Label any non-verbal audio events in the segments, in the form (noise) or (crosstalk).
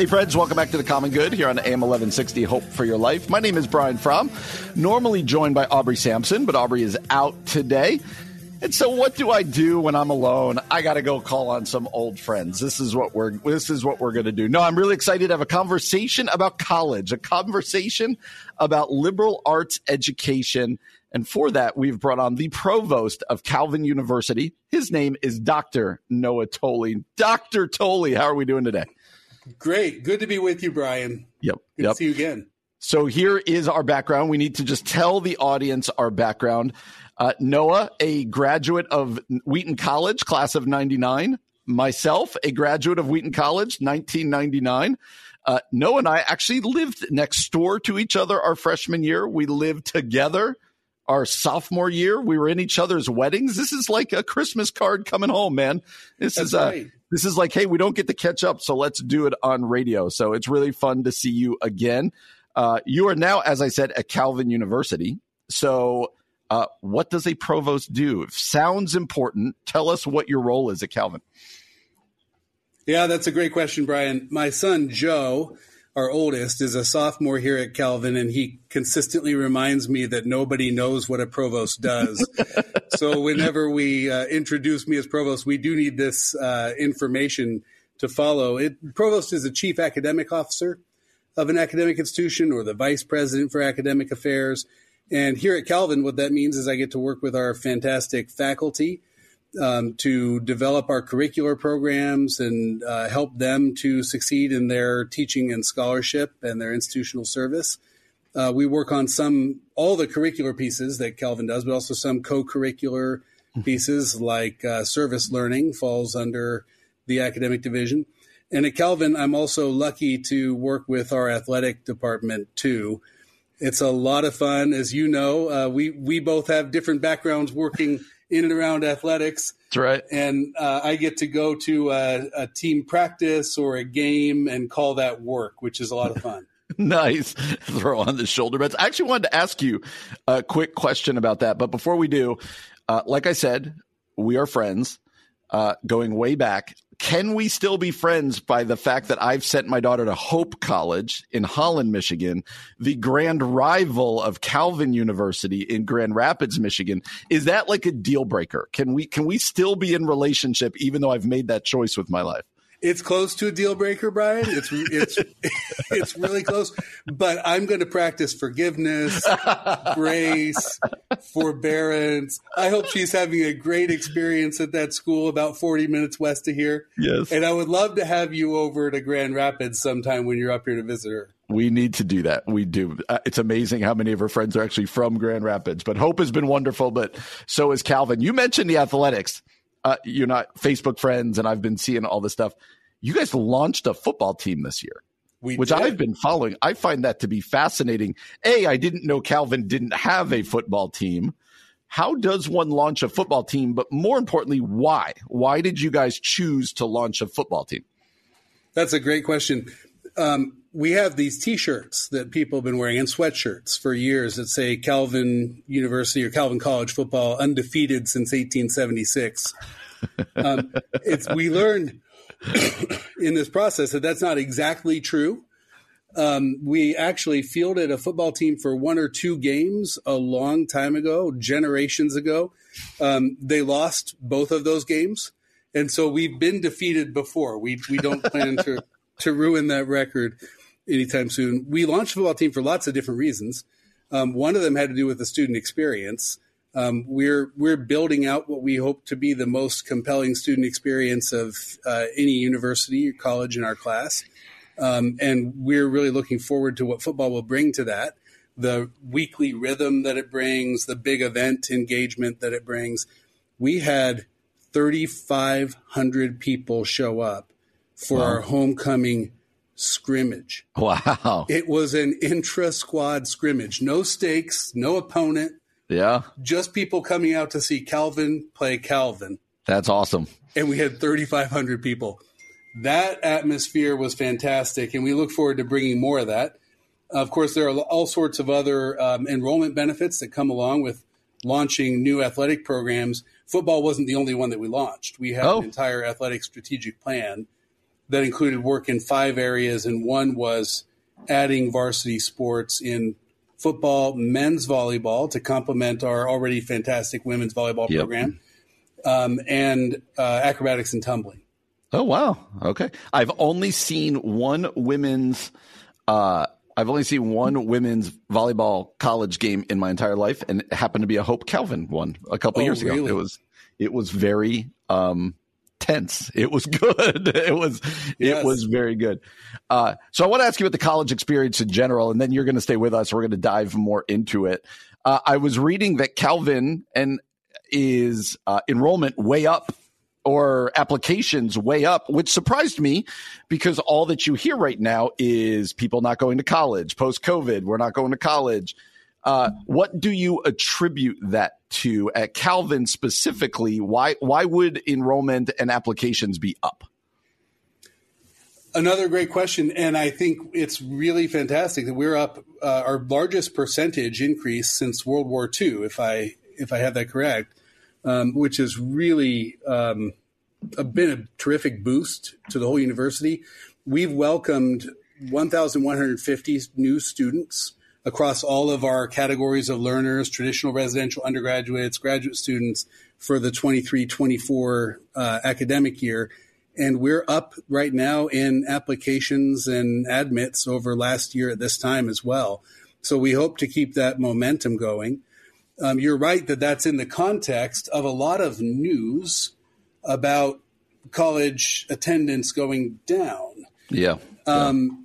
Hey, friends, welcome back to the Common Good here on AM 1160 Hope for Your Life. My name is Brian Fromm, normally joined by Aubrey Sampson, but Aubrey is out today. And so what do I do when I'm alone? I got to go call on some old friends. This is what we're this is what we're going to do. No, I'm really excited to have a conversation about college, a conversation about liberal arts education. And for that, we've brought on the provost of Calvin University. His name is Dr. Noah Toly. Dr. Toly, how are we doing today? Great. Good to be with you, Brian. Yep. Good yep. to see you again. So here is our background. We need to just tell the audience our background. Uh, Noah, a graduate of Wheaton College, class of 99. Myself, a graduate of Wheaton College, 1999. Uh, Noah and I actually lived next door to each other our freshman year. We lived together our sophomore year. We were in each other's weddings. This is like a Christmas card coming home, man. This That's is uh, right. this is like, hey, we don't get to catch up, so let's do it on radio. So it's really fun to see you again. Uh, you are now, as I said, at Calvin University. So, uh, what does a provost do? Sounds important. Tell us what your role is at Calvin. Yeah, that's a great question, Brian. My son, Joe, our oldest, is a sophomore here at Calvin, and he consistently reminds me that nobody knows what a provost does. (laughs) so, whenever we uh, introduce me as provost, we do need this uh, information to follow. It, provost is the chief academic officer of an academic institution or the vice president for academic affairs. And here at Calvin, what that means is I get to work with our fantastic faculty um, to develop our curricular programs and uh, help them to succeed in their teaching and scholarship and their institutional service. Uh, we work on some, all the curricular pieces that Calvin does, but also some co curricular pieces like uh, service learning falls under the academic division. And at Calvin, I'm also lucky to work with our athletic department too. It's a lot of fun, as you know. Uh, we we both have different backgrounds working (laughs) in and around athletics. That's right. And uh, I get to go to a, a team practice or a game and call that work, which is a lot of fun. (laughs) nice. (laughs) Throw on the shoulder pads. I actually wanted to ask you a quick question about that. But before we do, uh, like I said, we are friends uh, going way back. Can we still be friends by the fact that I've sent my daughter to Hope College in Holland, Michigan, the grand rival of Calvin University in Grand Rapids, Michigan? Is that like a deal breaker? Can we can we still be in relationship even though I've made that choice with my life? It's close to a deal breaker, Brian. It's it's (laughs) it's really close. But I'm going to practice forgiveness, (laughs) grace, forbearance. I hope she's having a great experience at that school about 40 minutes west of here. Yes. And I would love to have you over to Grand Rapids sometime when you're up here to visit her. We need to do that. We do. Uh, it's amazing how many of her friends are actually from Grand Rapids. But Hope has been wonderful, but so is Calvin. You mentioned the athletics. Uh, you're not Facebook friends, and I've been seeing all this stuff. You guys launched a football team this year, We which did. I've been following. I find that to be fascinating. A, I didn't know Calvin didn't have a football team. How does one launch a football team? But more importantly, why? Why did you guys choose to launch a football team? That's a great question. Um, we have these T-shirts that people have been wearing and sweatshirts for years that say Calvin University or Calvin College football undefeated since 1876. (laughs) Um, it's, we learned (coughs) in this process that that's not exactly true. Um, we actually fielded a football team for one or two games a long time ago, generations ago. Um, they lost both of those games, and so we've been defeated before. We we don't (laughs) plan to to ruin that record anytime soon. We launched a football team for lots of different reasons. Um, one of them had to do with the student experience. Um, we're we're building out what we hope to be the most compelling student experience of uh, any university or college in our class, um, and we're really looking forward to what football will bring to that. the weekly rhythm that it brings, the big event engagement that it brings. We had 3,500 people show up for wow. our homecoming scrimmage. Wow. It was an intra squad scrimmage. No stakes, no opponent. Yeah. Just people coming out to see Calvin play Calvin. That's awesome. And we had 3,500 people. That atmosphere was fantastic, and we look forward to bringing more of that. Of course, there are all sorts of other um, enrollment benefits that come along with launching new athletic programs. Football wasn't the only one that we launched. We had oh. an entire athletic strategic plan that included work in five areas, and one was adding varsity sports in football, men's volleyball to complement our already fantastic women's volleyball yep. program, um, and uh, acrobatics and tumbling. Oh wow! Okay, I've only seen one women's. Uh, I've only seen one women's volleyball college game in my entire life, and it happened to be a Hope Calvin one a couple oh, years ago. Really? It was it was very um, tense. It was (laughs) good. It was yes. it was very good. Uh, so I want to ask you about the college experience in general, and then you're going to stay with us. We're going to dive more into it. Uh, I was reading that Calvin and is uh, enrollment way up or applications way up, which surprised me because all that you hear right now is people not going to college post COVID. We're not going to college. Uh, what do you attribute that to at Calvin specifically? Why why would enrollment and applications be up? Another great question, and I think it's really fantastic that we're up uh, our largest percentage increase since World War II, if I if I have that correct, um, which has really um, been a terrific boost to the whole university. We've welcomed 1,150 new students across all of our categories of learners, traditional residential undergraduates, graduate students for the 23 24 uh, academic year. And we're up right now in applications and admits over last year at this time as well. So we hope to keep that momentum going. Um, you're right that that's in the context of a lot of news about college attendance going down. Yeah. Um,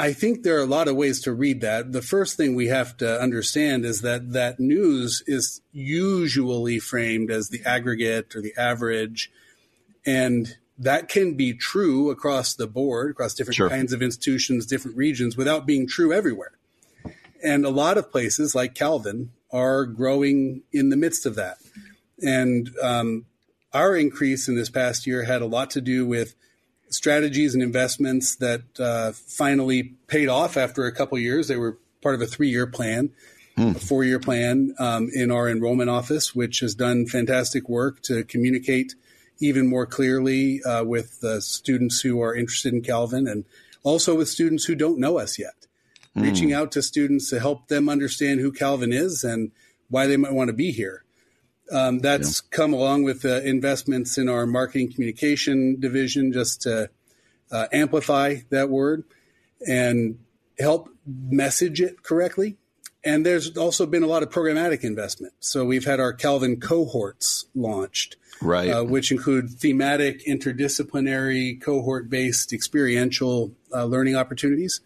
I think there are a lot of ways to read that. The first thing we have to understand is that that news is usually framed as the aggregate or the average, and that can be true across the board, across different sure. kinds of institutions, different regions, without being true everywhere. And a lot of places like Calvin are growing in the midst of that. And um, our increase in this past year had a lot to do with strategies and investments that uh, finally paid off after a couple years. They were part of a three-year plan, mm. a four-year plan um, in our enrollment office, which has done fantastic work to communicate even more clearly uh, with the students who are interested in Calvin and also with students who don't know us yet. Mm. Reaching out to students to help them understand who Calvin is and why they might want to be here. Um, that's yeah. come along with uh, investments in our marketing communication division just to uh, amplify that word and help message it correctly. And there's also been a lot of programmatic investment. So we've had our Calvin cohorts launched, right, uh, which include thematic, interdisciplinary, cohort-based experiential uh, learning opportunities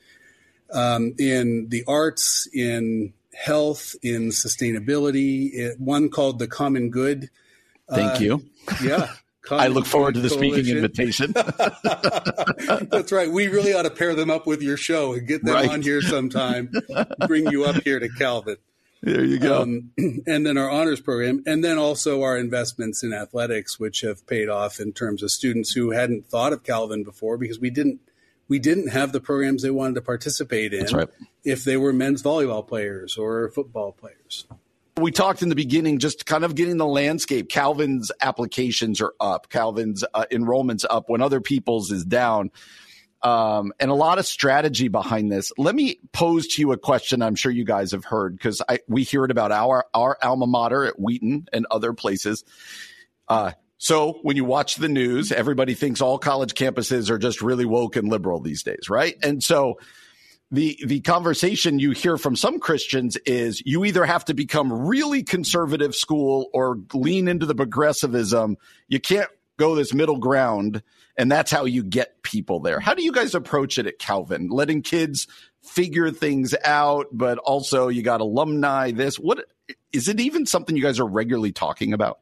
um, in the arts, in health, in sustainability. It, one called the Common Good. Thank uh, you. (laughs) Yeah. I look forward to the Coalition. speaking invitation. (laughs) (laughs) That's right. We really ought to pair them up with your show and get them right. on here sometime. bring you up here to Calvin. There you go. Um, (clears throat) and then our honors program, and then also our investments in athletics, which have paid off in terms of students who hadn't thought of Calvin before because we didn't we didn't have the programs they wanted to participate in right. if they were men's volleyball players or football players. We talked in the beginning, just kind of getting the landscape. Calvin's applications are up, Calvin's uh, enrollment's up when other people's is down. Um, and a lot of strategy behind this. Let me pose to you a question I'm sure you guys have heard because we hear it about our, our alma mater at Wheaton and other places. Uh, so when you watch the news, everybody thinks all college campuses are just really woke and liberal these days, right? And so the the conversation you hear from some Christians is you either have to become really conservative school or lean into the progressivism. You can't go this middle ground and that's how you get people there. How do you guys approach it at Calvin? Letting kids figure things out, but also you got alumni. This what is it even something you guys are regularly talking about?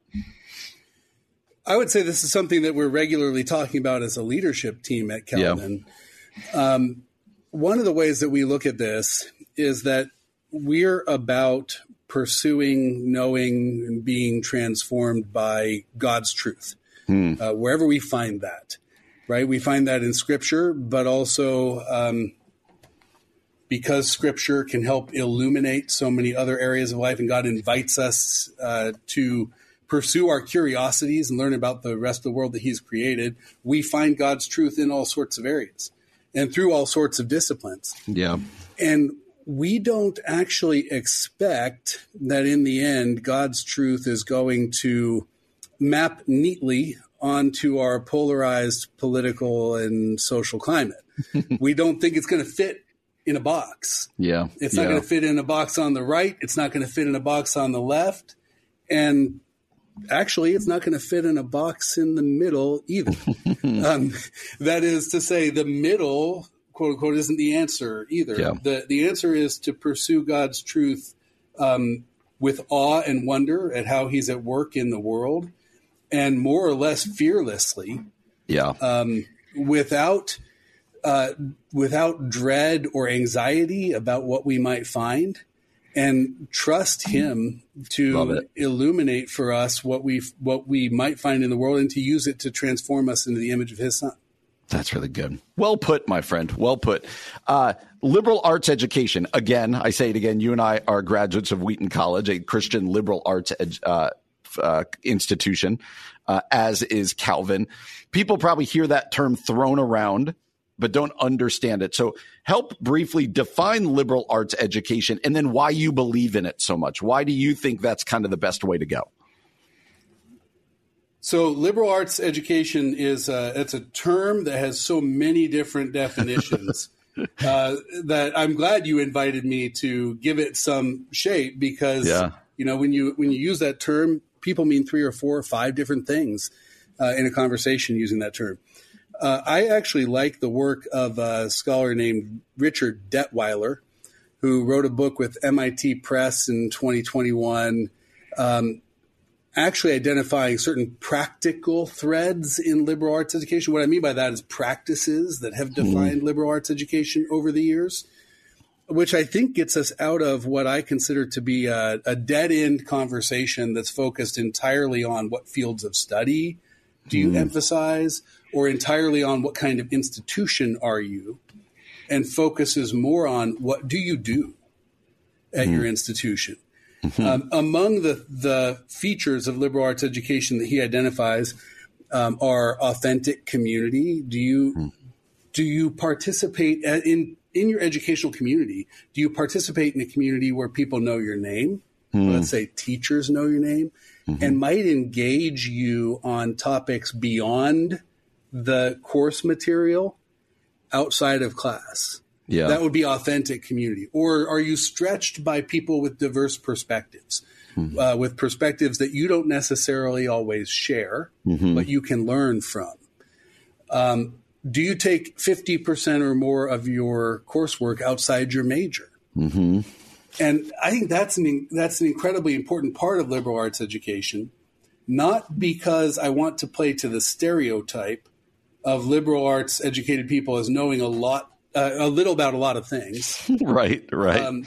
I would say this is something that we're regularly talking about as a leadership team at Calvin. Yeah. Um, one of the ways that we look at this is that we're about pursuing, knowing, and being transformed by God's truth, hmm. uh, wherever we find that. Right, we find that in Scripture, but also um, because Scripture can help illuminate so many other areas of life, and God invites us uh, to pursue our curiosities and learn about the rest of the world that He's created, we find God's truth in all sorts of areas and through all sorts of disciplines. Yeah. And we don't actually expect that in the end, God's truth is going to map neatly onto our polarized political and social climate. (laughs) we don't think it's going to fit in a box. Yeah. It's not yeah. going to fit in a box on the right. It's not going to fit in a box on the left. And actually, it's not going to fit in a box in the middle either. (laughs) um, that is to say, the middle, quote unquote, isn't the answer either. Yeah. The, the answer is to pursue God's truth um, with awe and wonder at how he's at work in the world and more or less fearlessly. Yeah. Um, without. Uh, without dread or anxiety about what we might find, and trust him to illuminate for us what we what we might find in the world and to use it to transform us into the image of his son. That's really good. Well put my friend. Well put. Uh, liberal arts education. Again i say it again. You and i are graduates of wheaton college a christian liberal arts ed, uh, uh, institution uh, as is calvin. People probably hear that term thrown around but don't understand it. So help briefly define liberal arts education and then why you believe in it so much. Why do you think that's kind of the best way to go? So liberal arts education is uh, it's a term that has so many different definitions (laughs) uh, that I'm glad you invited me to give it some shape because yeah. you know when you when you use that term, people mean three or four or five different things uh, in a conversation using that term. Uh, I actually like the work of a scholar named Richard Detweiler, who wrote a book with MIT Press in 2021, um, actually identifying certain practical threads in liberal arts education. What I mean by that is practices that have hmm. defined mm. liberal arts education over the years, which I think gets us out of what I consider to be a, a dead end conversation that's focused entirely on what fields of study do you mm. emphasize or entirely on what kind of institution are you and focuses more on what do you do at mm your institution. Mm-hmm. Um, among the, the features of liberal arts education that he identifies um, are authentic community. Do you mm. do you participate in in your educational community? Do you participate in a community where people know your name? Mm. Let's say teachers know your name mm-hmm. and might engage you on topics beyond the course material outside of class. Yeah. That would be authentic community. Or are you stretched by people with diverse perspectives, mm-hmm. uh, with perspectives that you don't necessarily always share, mm-hmm. but you can learn from? Um, do you take 50% or more of your coursework outside your major? Mm-hmm. And I think that's an, that's an incredibly important part of liberal arts education, not because I want to play to the stereotype of liberal arts educated people as knowing a lot, uh, a little about a lot of things. (laughs) right, right. Um,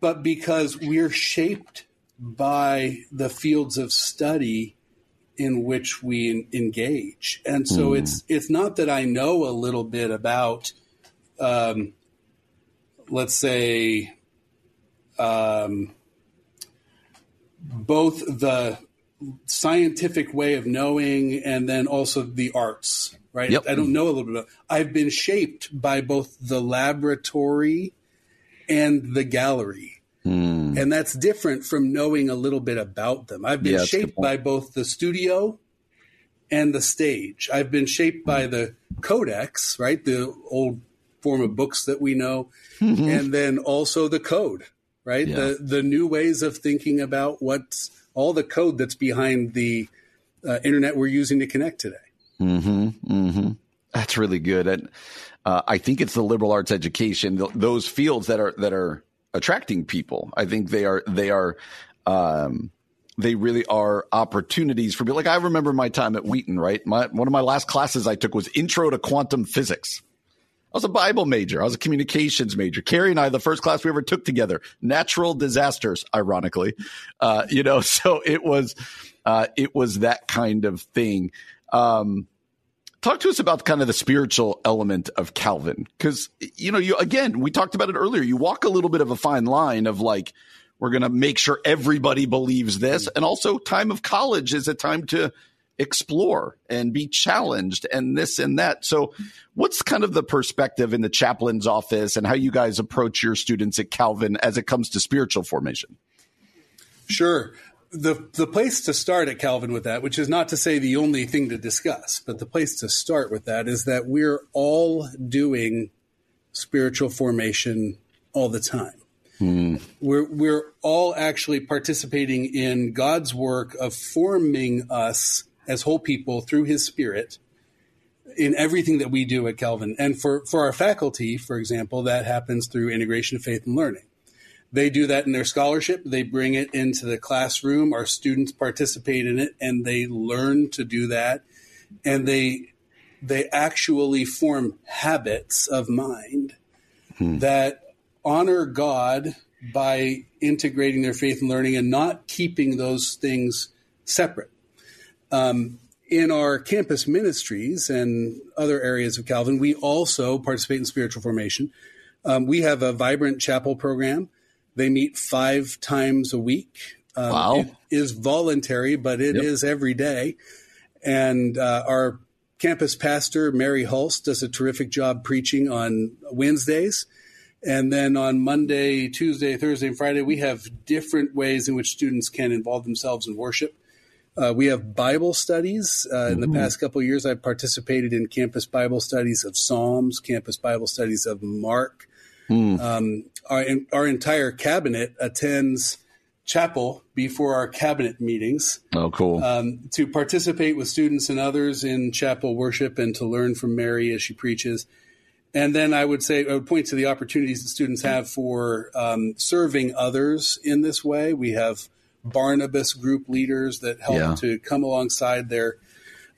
but because we're shaped by the fields of study in which we engage, and so mm. it's it's not that I know a little bit about, um, let's say, um, both the scientific way of knowing and then also the arts, right? Yep. I don't know a little bit. Of, I've been shaped by both the laboratory and the gallery. Mm. And that's different from knowing a little bit about them. I've been yeah, shaped by both the studio and the stage. I've been shaped by the codex, right? The old form of books that we know, mm-hmm. and then also the code, right? Yeah. The the new ways of thinking about what's all the code that's behind the uh, internet we're using to connect today. Mm-hmm, mm-hmm. That's really good. And uh, I think it's the liberal arts education, th- those fields that are that are attracting people. I think they are they are um, they really are opportunities for people. Like I remember my time at Wheaton, right? My, one of my last classes I took was Intro to Quantum Physics. I was a Bible major. I was a communications major. Carrie and I, the first class we ever took together, natural disasters, ironically. Uh, you know, (laughs) so it was, uh, it was that kind of thing. Um, talk to us about kind of the spiritual element of Calvin. Cause, you know, you, again, we talked about it earlier. You walk a little bit of a fine line of like, we're going to make sure everybody believes this. And also, time of college is a time to explore and be challenged and this and that. So, what's kind of the perspective in the chaplain's office and how you guys approach your students at Calvin as it comes to spiritual formation? Sure. The, the place to start at Calvin with that, which is not to say the only thing to discuss, but the place to start with that is that we're all doing spiritual formation all the time. Mm. We're we're all actually participating in God's work of forming us as whole people through His Spirit in everything that we do at Calvin. And for for our faculty, for example, that happens through integration of faith and learning. They do that in their scholarship. They bring it into the classroom. Our students participate in it, and they learn to do that. And they they actually form habits of mind hmm. that honor God by integrating their faith and learning and not keeping those things separate. Um, in our campus ministries and other areas of Calvin, we also participate in spiritual formation. Um, we have a vibrant chapel program. They meet five times a week. Um, wow. It is voluntary, but it yep. is every day. And uh, our campus pastor, Mary Hulst, does a terrific job preaching on Wednesdays. And then on Monday, Tuesday, Thursday, and Friday, we have different ways in which students can involve themselves in worship. Uh, we have Bible studies. Uh, in the past couple years, I've participated in campus Bible studies of Psalms, campus Bible studies of Mark. Mm. Um, our, our entire cabinet attends chapel before our cabinet meetings. Oh, cool. Um, to participate with students and others in chapel worship and to learn from Mary as she preaches. And then I would say, I would point to the opportunities that students have for um, serving others in this way. We have Barnabas group leaders that help yeah. to come alongside their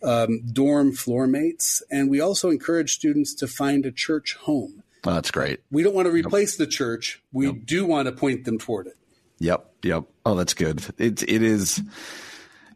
um, dorm floor mates. And we also encourage students to find a church home. Oh, that's great. We don't want to replace yep. the church. We yep. do want to point them toward it. Yep. Yep. Oh, that's good. It, it is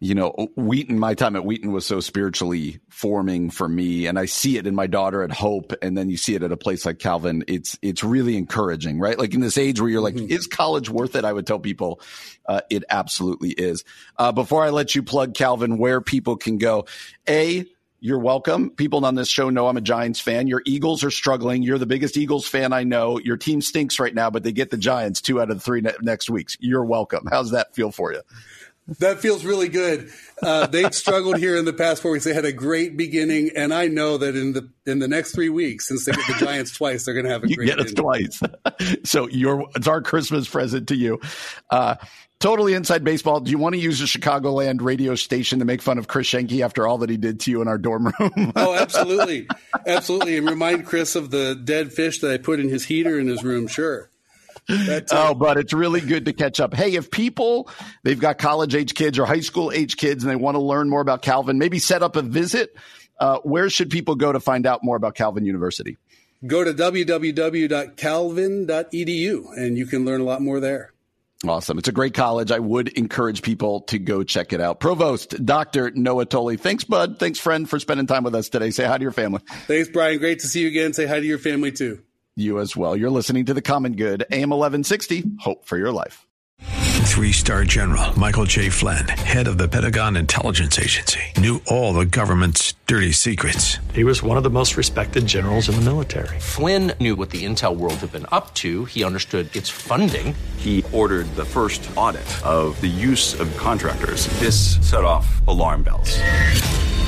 you know, Wheaton, my time at Wheaton was so spiritually forming for me. And I see it in my daughter at Hope. And then you see it at a place like Calvin. It's, it's really encouraging, right? Like in this age where you're like, mm-hmm. is college worth it? I would tell people, uh, it absolutely is. Uh, before I let you plug Calvin, where people can go, A, you're welcome. People on this show know I'm a Giants fan. Your Eagles are struggling. You're the biggest Eagles fan I know. Your team stinks right now, but they get the Giants two out of the three ne- next weeks. You're welcome. How's that feel for you? That feels really good. Uh, they've struggled here in the past four weeks. They had a great beginning, and I know that in the in the next three weeks, since they get the Giants (laughs) twice, they're going to have a great you great. get us twice, (laughs) so your it's our Christmas present to you. Uh, totally inside baseball. Do you want to use a Chicagoland radio station to make fun of Chris Schenke after all that he did to you in our dorm room? (laughs) oh, absolutely, absolutely, and remind Chris of the dead fish that I put in his heater in his room. Sure oh, but it's really good to catch up. Hey, if people they've got college age kids or high school age kids and they want to learn more about Calvin, maybe set up a visit. Uh, where should people go to find out more about Calvin University? Go to www.calvin.edu and you can learn a lot more there. Awesome. It's a great college. I would encourage people to go check it out. Provost Dr. Noah Toly. Thanks, bud. Thanks, friend, for spending time with us today. Say hi to your family. Thanks, Brian. Great to see you again. Say hi to your family, too you as well. You're listening to The Common Good, AM 1160. Hope for your life. Three star general Michael J. Flynn, head of the Pentagon Intelligence Agency, knew all the government's dirty secrets. He was one of the most respected generals in the military. Flynn knew what the intel world had been up to, he understood its funding. He ordered the first audit of the use of contractors. This set off alarm bells.